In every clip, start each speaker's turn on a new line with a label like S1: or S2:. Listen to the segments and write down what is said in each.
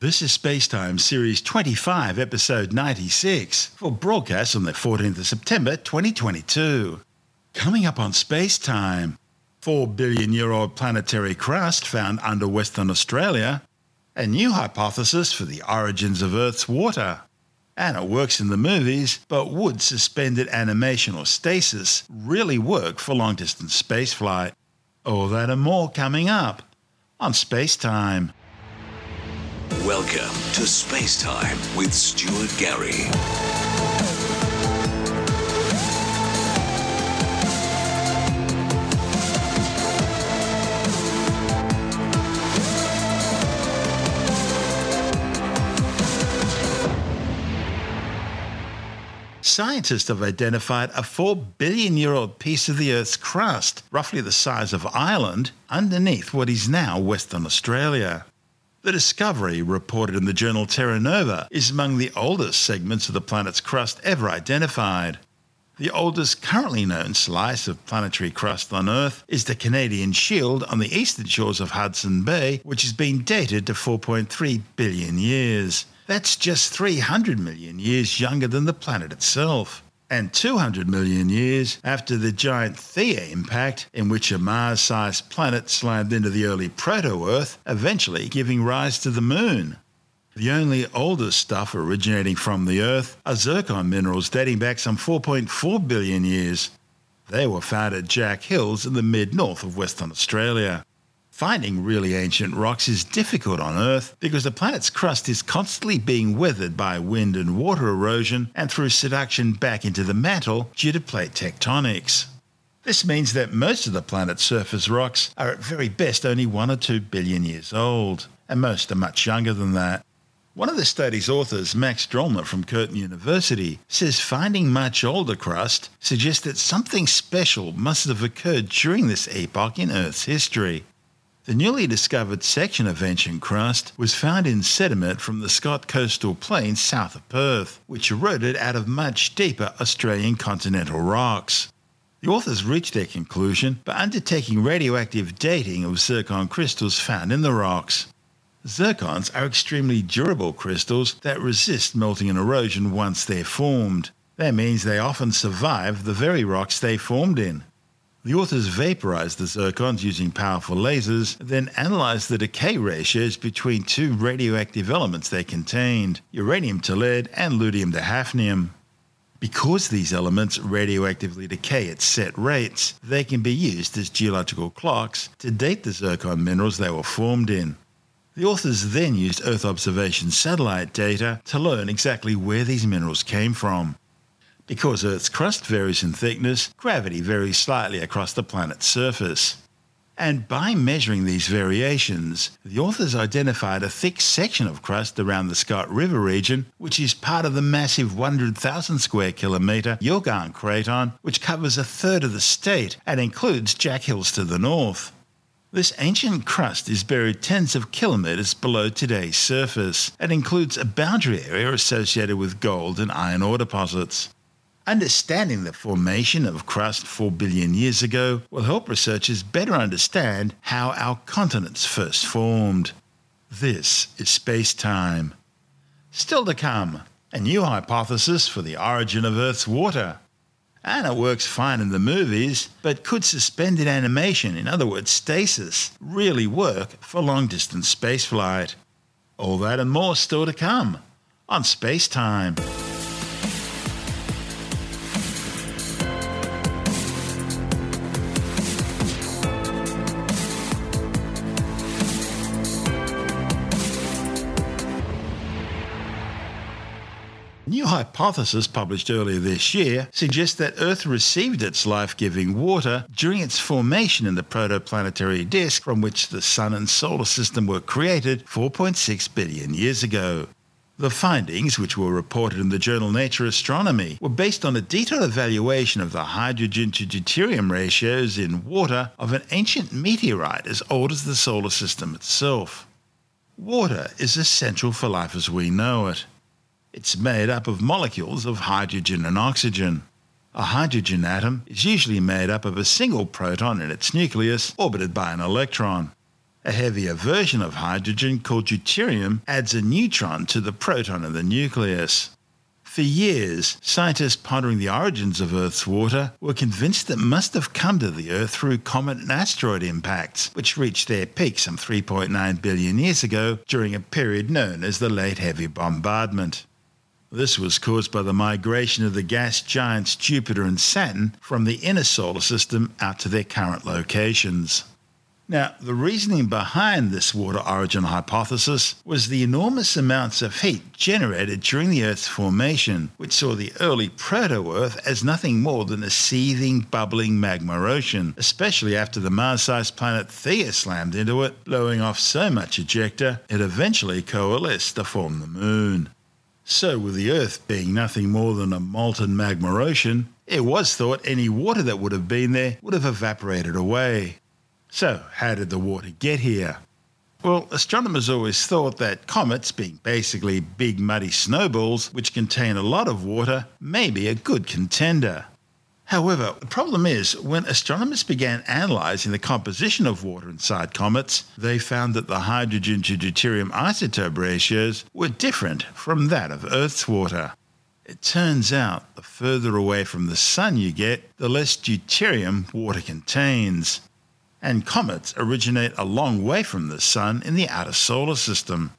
S1: This is Spacetime Series 25, Episode 96, for broadcast on the 14th of September 2022. Coming up on Spacetime, 4 billion year old planetary crust found under Western Australia, a new hypothesis for the origins of Earth's water. And it works in the movies, but would suspended animation or stasis really work for long distance spaceflight? All that and more coming up on Spacetime.
S2: Welcome to Space Time with Stuart Gary.
S1: Scientists have identified a 4 billion year old piece of the Earth's crust, roughly the size of Ireland, underneath what is now Western Australia. The discovery, reported in the journal Terra Nova, is among the oldest segments of the planet's crust ever identified. The oldest currently known slice of planetary crust on Earth is the Canadian Shield on the eastern shores of Hudson Bay, which has been dated to 4.3 billion years. That's just 300 million years younger than the planet itself, and 200 million years after the giant Theia impact, in which a Mars sized planet slammed into the early proto Earth, eventually giving rise to the Moon. The only older stuff originating from the Earth are zircon minerals dating back some 4.4 billion years. They were found at Jack Hills in the mid north of Western Australia. Finding really ancient rocks is difficult on Earth because the planet's crust is constantly being weathered by wind and water erosion and through subduction back into the mantle due to plate tectonics. This means that most of the planet's surface rocks are at very best only 1 or 2 billion years old, and most are much younger than that. One of the study's authors, Max Drollner from Curtin University, says finding much older crust suggests that something special must have occurred during this epoch in Earth's history. The newly discovered section of ancient crust was found in sediment from the Scott coastal plain south of Perth, which eroded out of much deeper Australian continental rocks. The authors reached their conclusion by undertaking radioactive dating of zircon crystals found in the rocks. Zircons are extremely durable crystals that resist melting and erosion once they're formed. That means they often survive the very rocks they formed in. The authors vaporized the zircons using powerful lasers, then analyzed the decay ratios between two radioactive elements they contained uranium to lead and lutetium to hafnium. Because these elements radioactively decay at set rates, they can be used as geological clocks to date the zircon minerals they were formed in. The authors then used Earth observation satellite data to learn exactly where these minerals came from. Because Earth's crust varies in thickness, gravity varies slightly across the planet's surface. And by measuring these variations, the authors identified a thick section of crust around the Scott River region, which is part of the massive 100,000 square kilometre Yilgarn Craton, which covers a third of the state and includes Jack Hills to the north. This ancient crust is buried tens of kilometres below today's surface and includes a boundary area associated with gold and iron ore deposits. Understanding the formation of crust 4 billion years ago will help researchers better understand how our continents first formed. This is space time. Still to come, a new hypothesis for the origin of Earth's water. And it works fine in the movies, but could suspended animation, in other words stasis, really work for long distance spaceflight? All that and more still to come on Space Time. Hypothesis published earlier this year suggests that Earth received its life giving water during its formation in the protoplanetary disk from which the Sun and Solar System were created 4.6 billion years ago. The findings, which were reported in the journal Nature Astronomy, were based on a detailed evaluation of the hydrogen to deuterium ratios in water of an ancient meteorite as old as the solar system itself. Water is essential for life as we know it. It's made up of molecules of hydrogen and oxygen. A hydrogen atom is usually made up of a single proton in its nucleus orbited by an electron. A heavier version of hydrogen called deuterium adds a neutron to the proton in the nucleus. For years, scientists pondering the origins of Earth's water were convinced it must have come to the Earth through comet and asteroid impacts, which reached their peak some 3.9 billion years ago during a period known as the Late Heavy Bombardment. This was caused by the migration of the gas giants Jupiter and Saturn from the inner solar system out to their current locations. Now, the reasoning behind this water origin hypothesis was the enormous amounts of heat generated during the Earth's formation, which saw the early proto Earth as nothing more than a seething, bubbling magma ocean, especially after the Mars sized planet Theia slammed into it, blowing off so much ejecta it eventually coalesced to form the Moon. So, with the Earth being nothing more than a molten magma ocean, it was thought any water that would have been there would have evaporated away. So, how did the water get here? Well, astronomers always thought that comets, being basically big muddy snowballs which contain a lot of water, may be a good contender. However, the problem is, when astronomers began analysing the composition of water inside comets, they found that the hydrogen to deuterium isotope ratios were different from that of Earth's water. It turns out the further away from the Sun you get, the less deuterium water contains and comets originate a long way from the Sun in the outer solar system.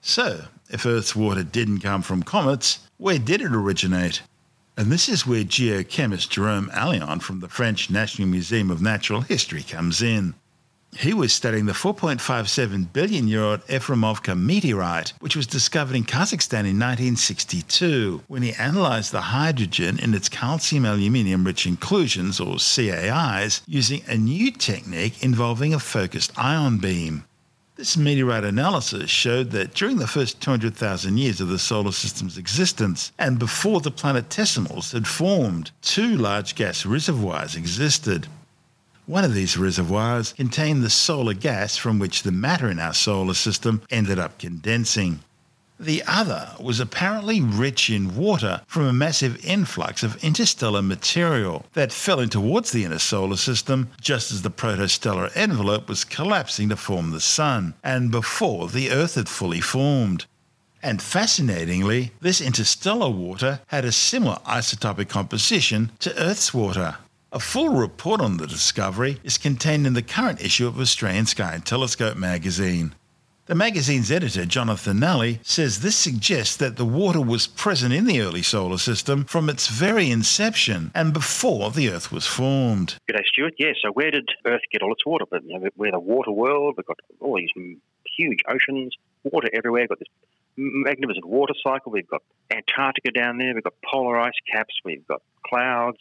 S1: So, if Earth's water didn't come from comets, where did it originate? And this is where geochemist Jerome Aléon from the French National Museum of Natural History comes in. He was studying the 4.57 billion year old Efremovka meteorite, which was discovered in Kazakhstan in 1962, when he analysed the hydrogen in its calcium aluminium rich inclusions, or CAIs, using a new technique involving a focused ion beam. This meteorite analysis showed that during the first 200,000 years of the solar system's existence, and before the planetesimals had formed, two large gas reservoirs existed. One of these reservoirs contained the solar gas from which the matter in our solar system ended up condensing. The other was apparently rich in water from a massive influx of interstellar material that fell in towards the inner solar system just as the protostellar envelope was collapsing to form the Sun, and before the Earth had fully formed. And fascinatingly, this interstellar water had a similar isotopic composition to Earth's water. A full report on the discovery is contained in the current issue of Australian Sky and Telescope magazine. The magazine's editor, Jonathan Nally, says this suggests that the water was present in the early solar system from its very inception and before the Earth was formed.
S3: G'day, Stuart. Yeah, so where did Earth get all its water? But you know, we're the water world. We've got all these huge oceans, water everywhere. We've got this magnificent water cycle. We've got Antarctica down there. We've got polar ice caps. We've got clouds.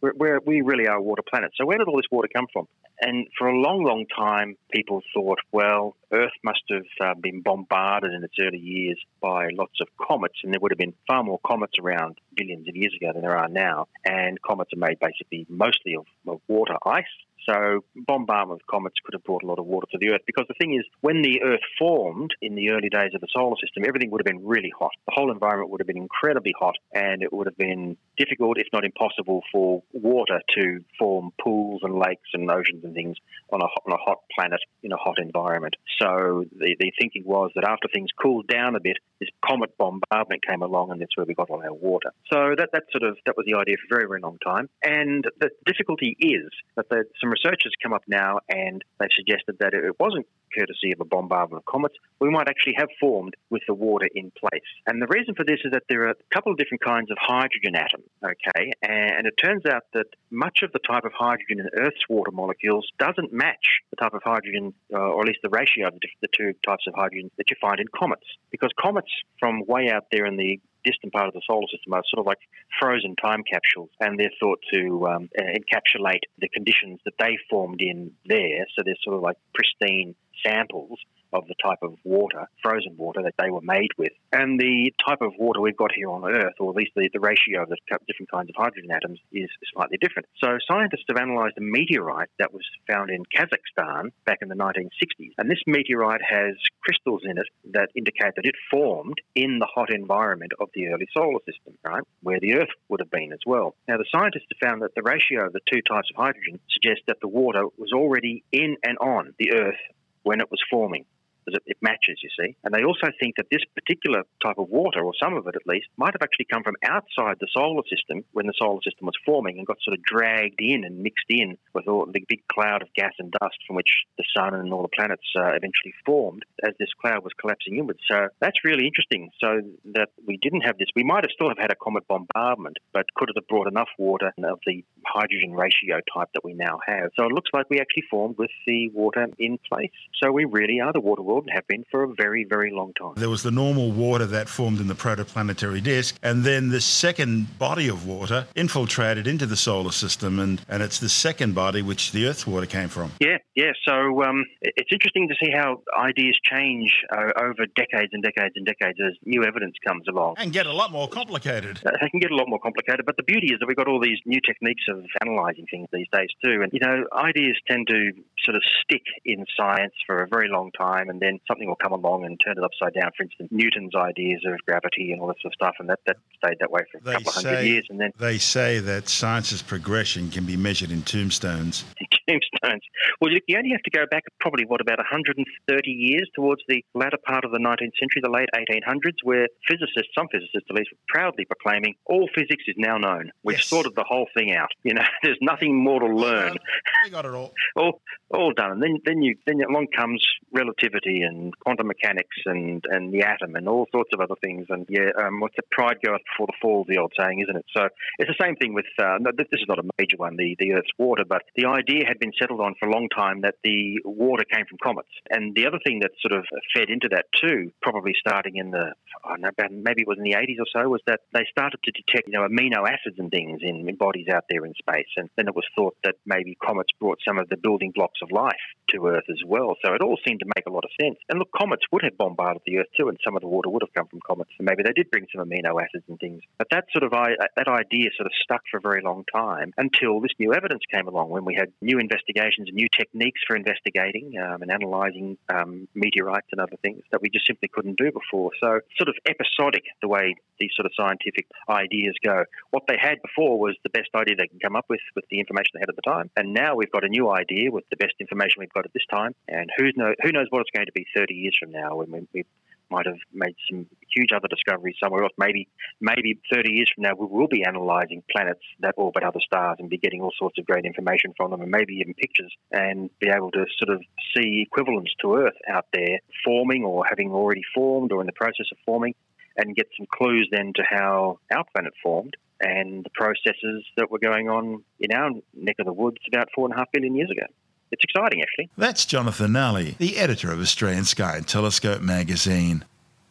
S3: We're, we're, we really are a water planet. So where did all this water come from? And for a long, long time, people thought, well, Earth must have uh, been bombarded in its early years by lots of comets, and there would have been far more comets around billions of years ago than there are now. And comets are made basically mostly of, of water ice, so bombardment of comets could have brought a lot of water to the Earth because the thing is, when the Earth formed in the early days of the solar system, everything would have been really hot. The whole environment would have been incredibly hot, and it would have been difficult, if not impossible, for water to form pools and lakes and oceans and things on a, on a hot planet in a hot environment. So the, the thinking was that after things cooled down a bit, this comet bombardment came along, and that's where we got all our water. So that, that sort of that was the idea for a very, very long time. And the difficulty is that the, some researchers come up now and they've suggested that it wasn't courtesy of a bombardment of comets, we might actually have formed with the water in place. And the reason for this is that there are a couple of different kinds of hydrogen atoms, okay? And it turns out that much of the type of hydrogen in Earth's water molecules doesn't match the type of hydrogen, uh, or at least the ratio of the, two types of hydrogen that you find in comets. Because comets from way out there in the distant part of the solar system are sort of like frozen time capsules, and they're thought to um, encapsulate the conditions that they formed in there. So they're sort of like pristine samples of the type of water, frozen water, that they were made with. And the type of water we've got here on Earth, or at least the, the ratio of the different kinds of hydrogen atoms, is slightly different. So scientists have analysed a meteorite that was found in Kazakhstan back in the 1960s. And this meteorite has crystals in it that indicate that it formed in the hot environment of the early solar system, right, where the Earth would have been as well. Now, the scientists have found that the ratio of the two types of hydrogen suggests that the water was already in and on the Earth when it was forming because it, it, matches, you see. And they also think that this particular type of water, or some of it at least, might have actually come from outside the solar system when the solar system was forming and got sort of dragged in and mixed in with all the big cloud of gas and dust from which the sun and all the planets uh, eventually formed as this cloud was collapsing inwards. So that's really interesting. So that we didn't have this, we might have still have had a comet bombardment, but could it have brought enough water of the hydrogen ratio type that we now have? So it looks like we actually formed with the water in place. So we really are the water world and have been for a very, very long time.
S1: There was the normal water that formed in the protoplanetary disk, and then the second body of water infiltrated into the solar system, and, and it's the second body which the Earth's water came from.
S3: Yeah, yeah. So um, it's interesting to see how ideas change uh, over decades and decades and decades as new evidence comes along.
S1: And get a lot more complicated.
S3: Uh, they can get a lot more complicated, but the beauty is that we've got all these new techniques of analysing things these days too. And, you know, ideas tend to sort of stick in science for a very long time, and then something will come along and turn it upside down. For instance, Newton's ideas of gravity and all that sort of stuff, and that, that stayed that way for a they couple of hundred years. And then
S1: they say that science's progression can be measured in tombstones.
S3: Tombstones. Well, you only have to go back probably what about 130 years towards the latter part of the 19th century, the late 1800s, where physicists, some physicists at least, were proudly proclaiming all physics is now known. We've yes. sorted the whole thing out. You know, there's nothing more to learn.
S1: We got it all.
S3: all, all done. And then, then you then along comes relativity and quantum mechanics and, and the atom and all sorts of other things. And yeah, um, what's the pride goeth before the fall, the old saying, isn't it? So it's the same thing with, uh, this is not a major one, the, the Earth's water, but the idea had been settled on for a long time that the water came from comets. And the other thing that sort of fed into that too, probably starting in the, I don't know, maybe it was in the 80s or so, was that they started to detect, you know, amino acids and things in, in bodies out there in space. And then it was thought that maybe comets brought some of the building blocks of life to Earth as well. So it all seemed to make a lot of sense. And look, comets would have bombarded the Earth too, and some of the water would have come from comets. And maybe they did bring some amino acids and things. But that sort of that idea sort of stuck for a very long time until this new evidence came along when we had new investigations and new techniques for investigating um, and analysing um, meteorites and other things that we just simply couldn't do before. So sort of episodic the way these sort of scientific ideas go. What they had before was the best idea they can come up with with the information they had at the time, and now we've got a new idea with the best information we've got at this time. And who knows who knows what it's going to be 30 years from now when we, we might have made some huge other discoveries somewhere else. Maybe, maybe 30 years from now, we will be analysing planets that orbit other stars and be getting all sorts of great information from them, and maybe even pictures, and be able to sort of see equivalents to Earth out there forming or having already formed or in the process of forming, and get some clues then to how our planet formed and the processes that were going on in our neck of the woods about four and a half billion years ago it's exciting, actually.
S1: That's Jonathan Nally, the editor of Australian Sky and Telescope magazine.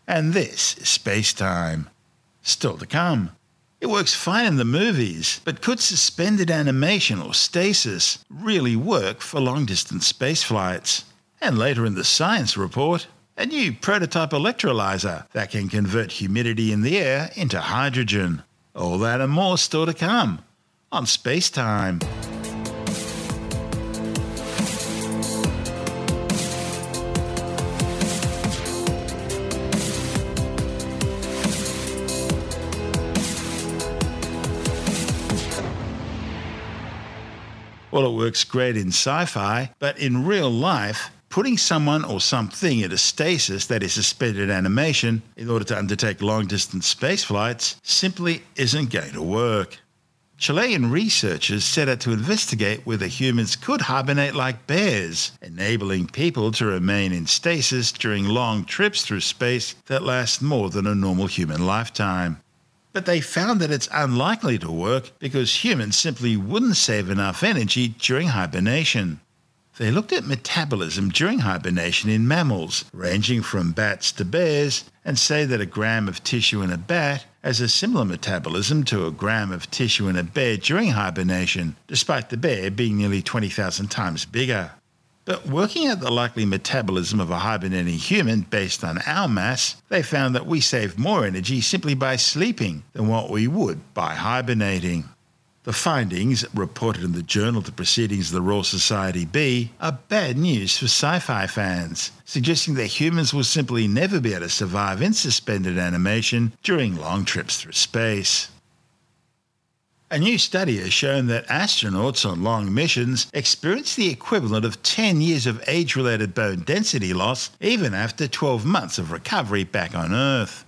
S1: And this is Space Time. Still to come. It works fine in the movies, but could suspended animation or stasis really work for long distance space flights? And later in the science report, a new prototype electrolyzer that can convert humidity in the air into hydrogen. All that and more still to come on Space Time. Works great in sci fi, but in real life, putting someone or something into stasis that is suspended animation in order to undertake long distance space flights simply isn't going to work. Chilean researchers set out to investigate whether humans could hibernate like bears, enabling people to remain in stasis during long trips through space that last more than a normal human lifetime. But they found that it's unlikely to work because humans simply wouldn't save enough energy during hibernation. They looked at metabolism during hibernation in mammals, ranging from bats to bears, and say that a gram of tissue in a bat has a similar metabolism to a gram of tissue in a bear during hibernation, despite the bear being nearly 20,000 times bigger. But working out the likely metabolism of a hibernating human based on our mass, they found that we save more energy simply by sleeping than what we would by hibernating. The findings, reported in the Journal The Proceedings of the Royal Society B, are bad news for sci fi fans, suggesting that humans will simply never be able to survive in suspended animation during long trips through space. A new study has shown that astronauts on long missions experience the equivalent of 10 years of age related bone density loss even after 12 months of recovery back on Earth.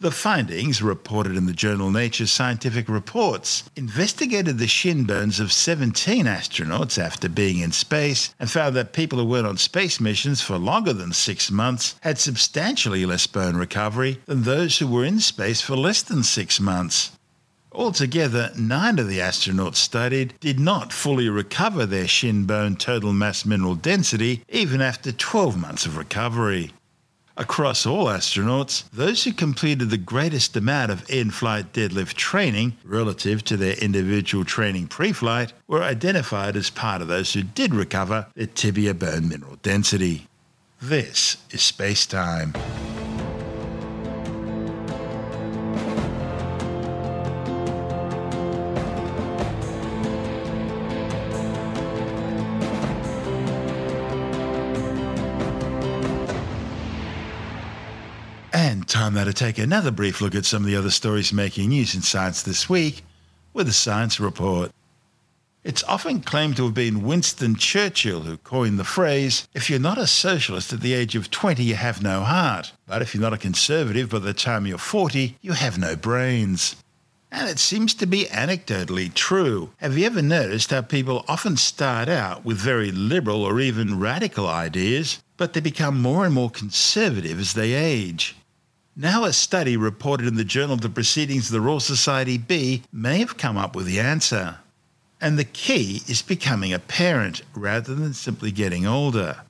S1: The findings, reported in the journal Nature Scientific Reports, investigated the shin bones of 17 astronauts after being in space and found that people who went on space missions for longer than six months had substantially less bone recovery than those who were in space for less than six months. Altogether, nine of the astronauts studied did not fully recover their shin bone total mass mineral density even after 12 months of recovery. Across all astronauts, those who completed the greatest amount of in flight deadlift training relative to their individual training pre flight were identified as part of those who did recover their tibia bone mineral density. This is space time. Time now to take another brief look at some of the other stories making news in science this week with a science report. It's often claimed to have been Winston Churchill who coined the phrase, if you're not a socialist at the age of 20, you have no heart. But if you're not a conservative by the time you're 40, you have no brains. And it seems to be anecdotally true. Have you ever noticed how people often start out with very liberal or even radical ideas, but they become more and more conservative as they age? Now, a study reported in the Journal of the Proceedings of the Royal Society B may have come up with the answer. And the key is becoming a parent rather than simply getting older.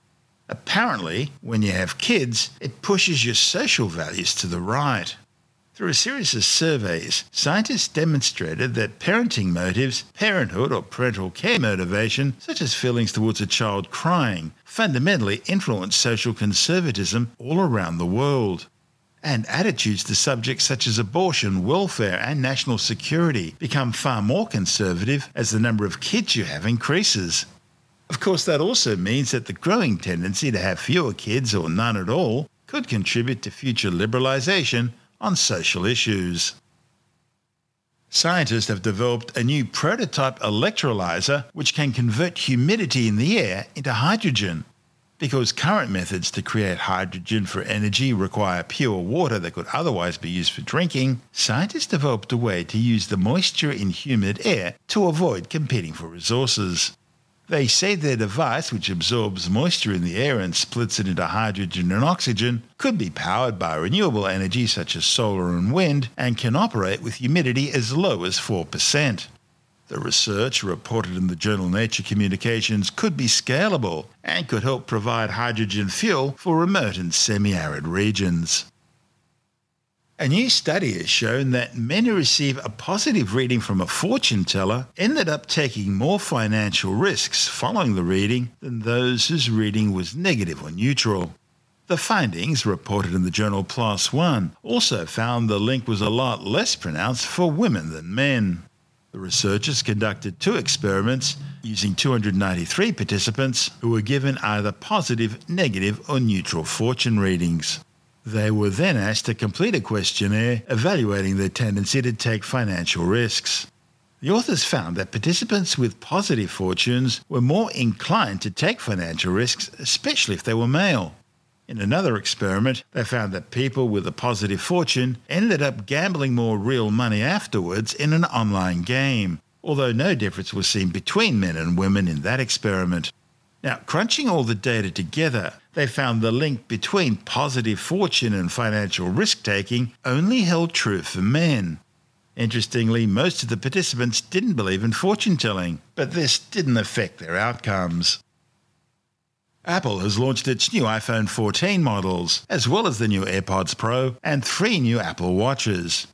S1: Apparently, when you have kids, it pushes your social values to the right. Through a series of surveys, scientists demonstrated that parenting motives, parenthood or parental care motivation, such as feelings towards a child crying, fundamentally influence social conservatism all around the world. And attitudes to subjects such as abortion, welfare, and national security become far more conservative as the number of kids you have increases. Of course, that also means that the growing tendency to have fewer kids or none at all could contribute to future liberalisation on social issues. Scientists have developed a new prototype electrolyzer which can convert humidity in the air into hydrogen. Because current methods to create hydrogen for energy require pure water that could otherwise be used for drinking, scientists developed a way to use the moisture in humid air to avoid competing for resources. They say their device, which absorbs moisture in the air and splits it into hydrogen and oxygen, could be powered by renewable energy such as solar and wind and can operate with humidity as low as 4%. The research, reported in the journal Nature Communications, could be scalable and could help provide hydrogen fuel for remote and semi arid regions. A new study has shown that men who receive a positive reading from a fortune teller ended up taking more financial risks following the reading than those whose reading was negative or neutral. The findings, reported in the journal PLOS One, also found the link was a lot less pronounced for women than men. The researchers conducted two experiments using 293 participants who were given either positive, negative, or neutral fortune readings. They were then asked to complete a questionnaire evaluating their tendency to take financial risks. The authors found that participants with positive fortunes were more inclined to take financial risks, especially if they were male. In another experiment, they found that people with a positive fortune ended up gambling more real money afterwards in an online game, although no difference was seen between men and women in that experiment. Now, crunching all the data together, they found the link between positive fortune and financial risk taking only held true for men. Interestingly, most of the participants didn't believe in fortune telling, but this didn't affect their outcomes. Apple has launched its new iPhone 14 models, as well as the new AirPods Pro and three new Apple Watches.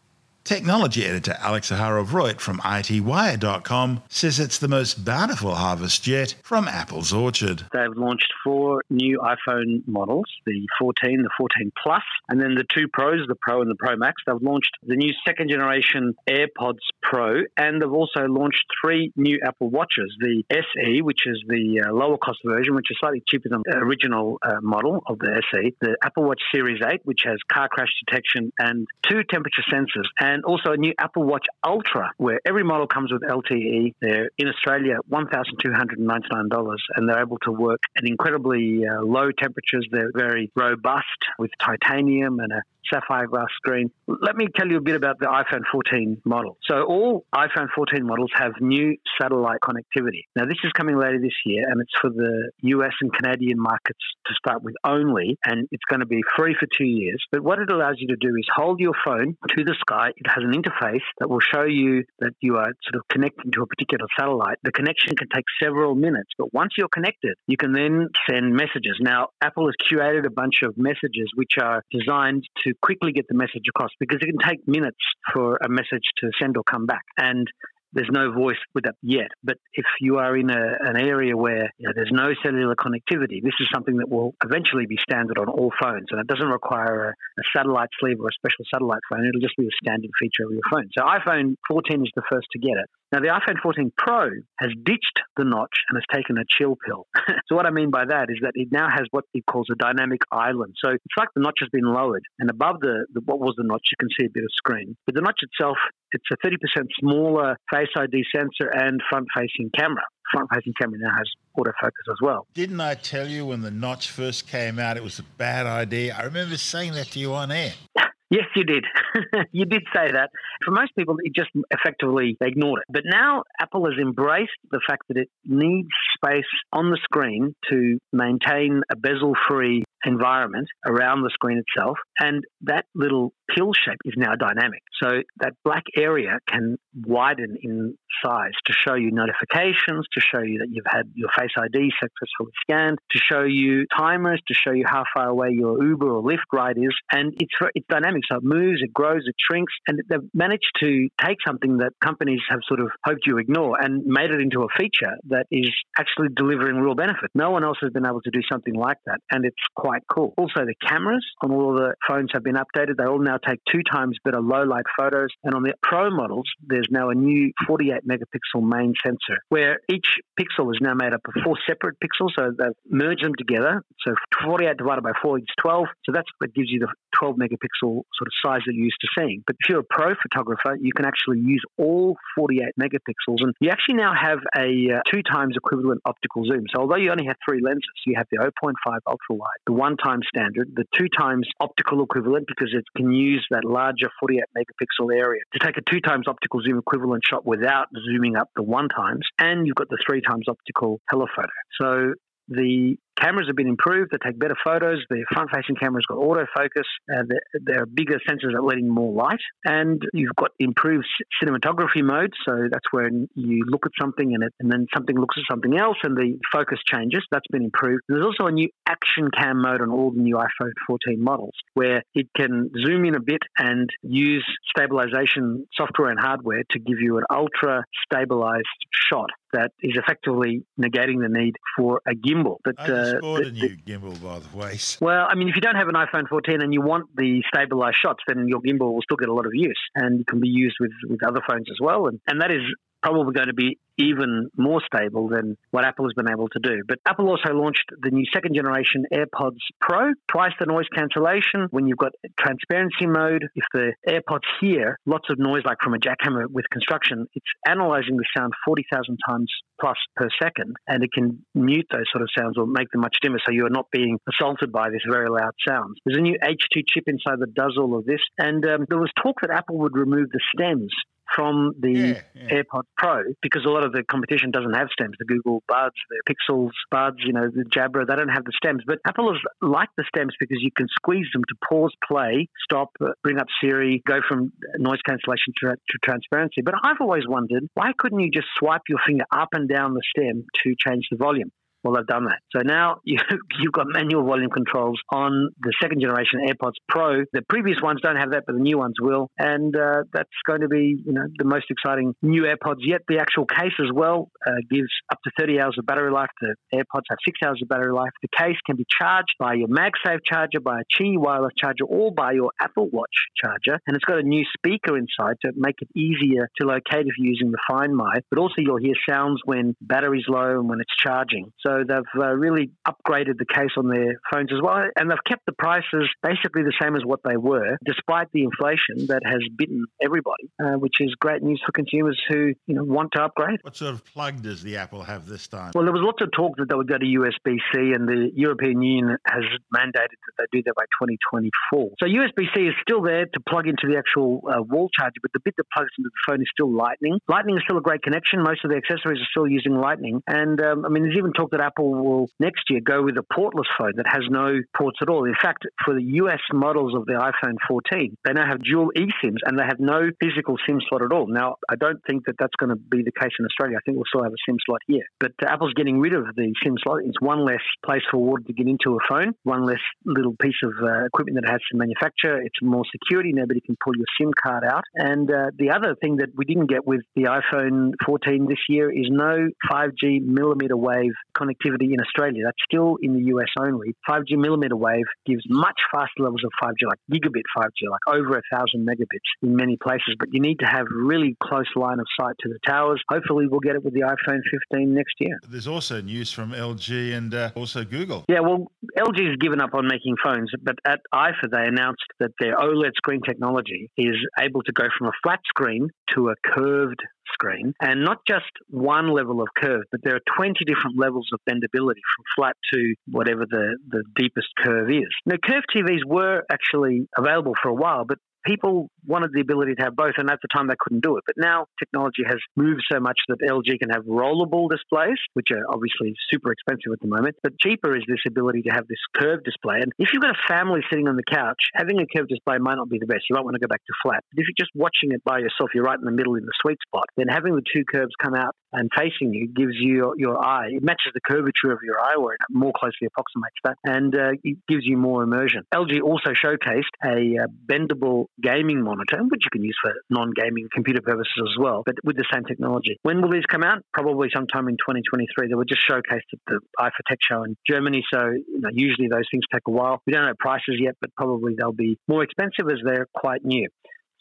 S1: Technology editor Alex Zaharov-Reutt from ITWire.com says it's the most bountiful harvest yet from Apple's orchard.
S4: They've launched four new iPhone models the 14, the 14 Plus, and then the two Pros, the Pro and the Pro Max. They've launched the new second generation AirPods Pro, and they've also launched three new Apple Watches the SE, which is the uh, lower cost version, which is slightly cheaper than the original uh, model of the SE, the Apple Watch Series 8, which has car crash detection and two temperature sensors. And and also a new Apple Watch Ultra, where every model comes with LTE. They're in Australia $1,299, and they're able to work at incredibly uh, low temperatures. They're very robust with titanium and a sapphire glass screen. Let me tell you a bit about the iPhone 14 model. So, all iPhone 14 models have new satellite connectivity. Now, this is coming later this year, and it's for the US and Canadian markets to start with only, and it's going to be free for two years. But what it allows you to do is hold your phone to the sky. It has an interface that will show you that you are sort of connecting to a particular satellite. The connection can take several minutes, but once you're connected, you can then send messages. Now, Apple has curated a bunch of messages which are designed to quickly get the message across because it can take minutes for a message to send or come back. And there's no voice with that yet. But if you are in a, an area where you know, there's no cellular connectivity, this is something that will eventually be standard on all phones. And it doesn't require a, a satellite sleeve or a special satellite phone. It'll just be a standard feature of your phone. So iPhone 14 is the first to get it. Now, the iPhone 14 Pro has ditched the notch and has taken a chill pill. so, what I mean by that is that it now has what it calls a dynamic island. So, it's like the notch has been lowered, and above the, the what was the notch, you can see a bit of screen. But the notch itself, it's a 30% smaller Face ID sensor and front facing camera front facing camera now has autofocus as well.
S1: Didn't I tell you when the notch first came out it was a bad idea? I remember saying that to you on air.
S4: Yes, you did. you did say that. For most people, it just effectively ignored it. But now Apple has embraced the fact that it needs space on the screen to maintain a bezel free environment around the screen itself. And that little pill shape is now dynamic. So that black area can widen in size to show you notifications, to show you that you've had your Face ID successfully scanned, to show you timers, to show you how far away your Uber or Lyft ride is. And it's, it's dynamic. So it moves, it grows, it shrinks. And they've managed to take something that companies have sort of hoped you ignore and made it into a feature that is actually delivering real benefit. No one else has been able to do something like that. And it's quite cool. Also, the cameras on all the phones have been updated. They all now take two times better low light photos. And on the Pro models, there's now a new 48 megapixel main sensor where each pixel is now made up of four separate pixels. So they've merged them together. So 48 divided by 4 is 12. So that's what gives you the 12 megapixel sort of size that you're used to seeing. But if you're a pro photographer, you can actually use all 48 megapixels. And you actually now have a uh, two times equivalent optical zoom. So although you only have three lenses, you have the 0.5 ultra wide, the one time standard, the two times optical equivalent because it can use that larger 48 megapixel area to take a two times optical zoom equivalent shot without zooming up the one times, and you've got the three times optical telephoto. So the cameras have been improved. They take better photos. The front-facing camera's got autofocus. Uh, there, are bigger sensors that letting more light, and you've got improved cinematography mode. So that's where you look at something and, it, and then something looks at something else, and the focus changes. That's been improved. There's also a new action cam mode on all the new iPhone 14 models, where it can zoom in a bit and use stabilization software and hardware to give you an ultra stabilized shot that is effectively negating the need for a gimbal.
S1: But I just uh, bought a new gimbal, by the way.
S4: Well, I mean, if you don't have an iPhone 14 and you want the stabilized shots, then your gimbal will still get a lot of use, and it can be used with with other phones as well. And and that is probably going to be even more stable than what Apple has been able to do. But Apple also launched the new second generation AirPods Pro, twice the noise cancellation. When you've got transparency mode, if the AirPods hear lots of noise, like from a jackhammer with construction, it's analyzing the sound 40,000 times plus per second, and it can mute those sort of sounds or make them much dimmer so you're not being assaulted by this very loud sound. There's a new H2 chip inside that does all of this, and um, there was talk that Apple would remove the stems from the yeah, yeah. AirPods Pro because a lot of the competition doesn't have stems. The Google Buds, the Pixels Buds, you know, the Jabra, they don't have the stems. But Apple has liked the stems because you can squeeze them to pause, play, stop, uh, bring up Siri, go from noise cancellation to, to transparency. But I've always wondered why couldn't you just swipe your finger up and down the stem to change the volume? Well, they've done that. So now you, you've got manual volume controls on the second generation AirPods Pro. The previous ones don't have that, but the new ones will. And uh, that's going to be, you know, the most exciting new AirPods yet. The actual case as well uh, gives up to 30 hours of battery life. The AirPods have six hours of battery life. The case can be charged by your MagSafe charger, by a Qi wireless charger, or by your Apple Watch charger. And it's got a new speaker inside to make it easier to locate if you're using the Find My. But also you'll hear sounds when battery's low and when it's charging. So So they've uh, really upgraded the case on their phones as well, and they've kept the prices basically the same as what they were, despite the inflation that has bitten everybody, uh, which is great news for consumers who you know want to upgrade.
S1: What sort of plug does the Apple have this time?
S4: Well, there was lots of talk that they would go to USB C, and the European Union has mandated that they do that by 2024. So USB C is still there to plug into the actual uh, wall charger, but the bit that plugs into the phone is still Lightning. Lightning is still a great connection. Most of the accessories are still using Lightning, and um, I mean, there's even talk that Apple will next year go with a portless phone that has no ports at all. In fact, for the US models of the iPhone 14, they now have dual eSIMs and they have no physical SIM slot at all. Now, I don't think that that's going to be the case in Australia. I think we'll still have a SIM slot here. But uh, Apple's getting rid of the SIM slot. It's one less place for water to get into a phone, one less little piece of uh, equipment that it has to manufacture. It's more security. Nobody can pull your SIM card out. And uh, the other thing that we didn't get with the iPhone 14 this year is no 5G millimeter wave connectivity in Australia. That's still in the US only. 5G millimeter wave gives much faster levels of 5G, like gigabit 5G, like over a thousand megabits in many places. But you need to have really close line of sight to the towers. Hopefully, we'll get it with the iPhone 15 next year.
S1: There's also news from LG and uh, also Google.
S4: Yeah, well, LG has given up on making phones, but at IFA they announced that their OLED screen technology is able to go from a flat screen to a curved screen, and not just one level of curve, but there are 20 different levels of bendability from flat to whatever the, the deepest curve is. Now, curved TVs were actually available for a while, but people wanted the ability to have both, and at the time they couldn't do it. But now technology has moved so much that LG can have rollable displays, which are obviously super expensive at the moment. But cheaper is this ability to have this curved display. And if you've got a family sitting on the couch, having a curved display might not be the best. You might want to go back to flat. But if you're just watching it by yourself, you're right in the middle in the sweet spot, then having the two curves come out and facing you gives you your, your eye, it matches the curvature of your eye, or it more closely approximates that, and uh, it gives you more immersion. LG also showcased a uh, bendable gaming monitor, which you can use for non-gaming computer purposes as well, but with the same technology. When will these come out? Probably sometime in 2023. They were just showcased at the IFA Tech Show in Germany, so you know, usually those things take a while. We don't know prices yet, but probably they'll be more expensive as they're quite new.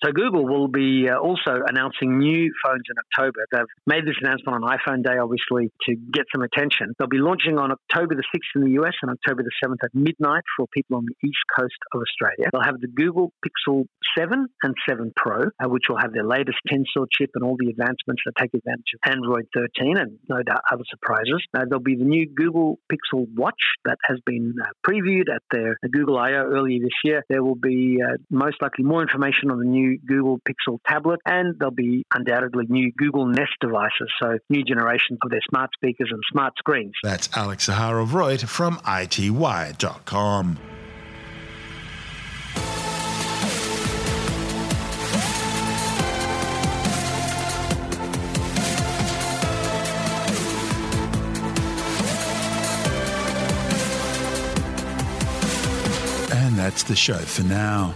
S4: So Google will be uh, also announcing new phones in October. They've made this announcement on iPhone Day, obviously, to get some attention. They'll be launching on October the 6th in the US and October the 7th at midnight for people on the east coast of Australia. They'll have the Google Pixel 7 and 7 Pro, uh, which will have their latest Tensor chip and all the advancements that take advantage of Android 13 and no doubt other surprises. Uh, there'll be the new Google Pixel Watch that has been uh, previewed at their Google I/O earlier this year. There will be uh, most likely more information on the new Google Pixel tablet, and there'll be undoubtedly new Google Nest devices, so new generations of their smart speakers and smart screens.
S1: That's Alex Zaharov-Reutt from. And that's the show for now.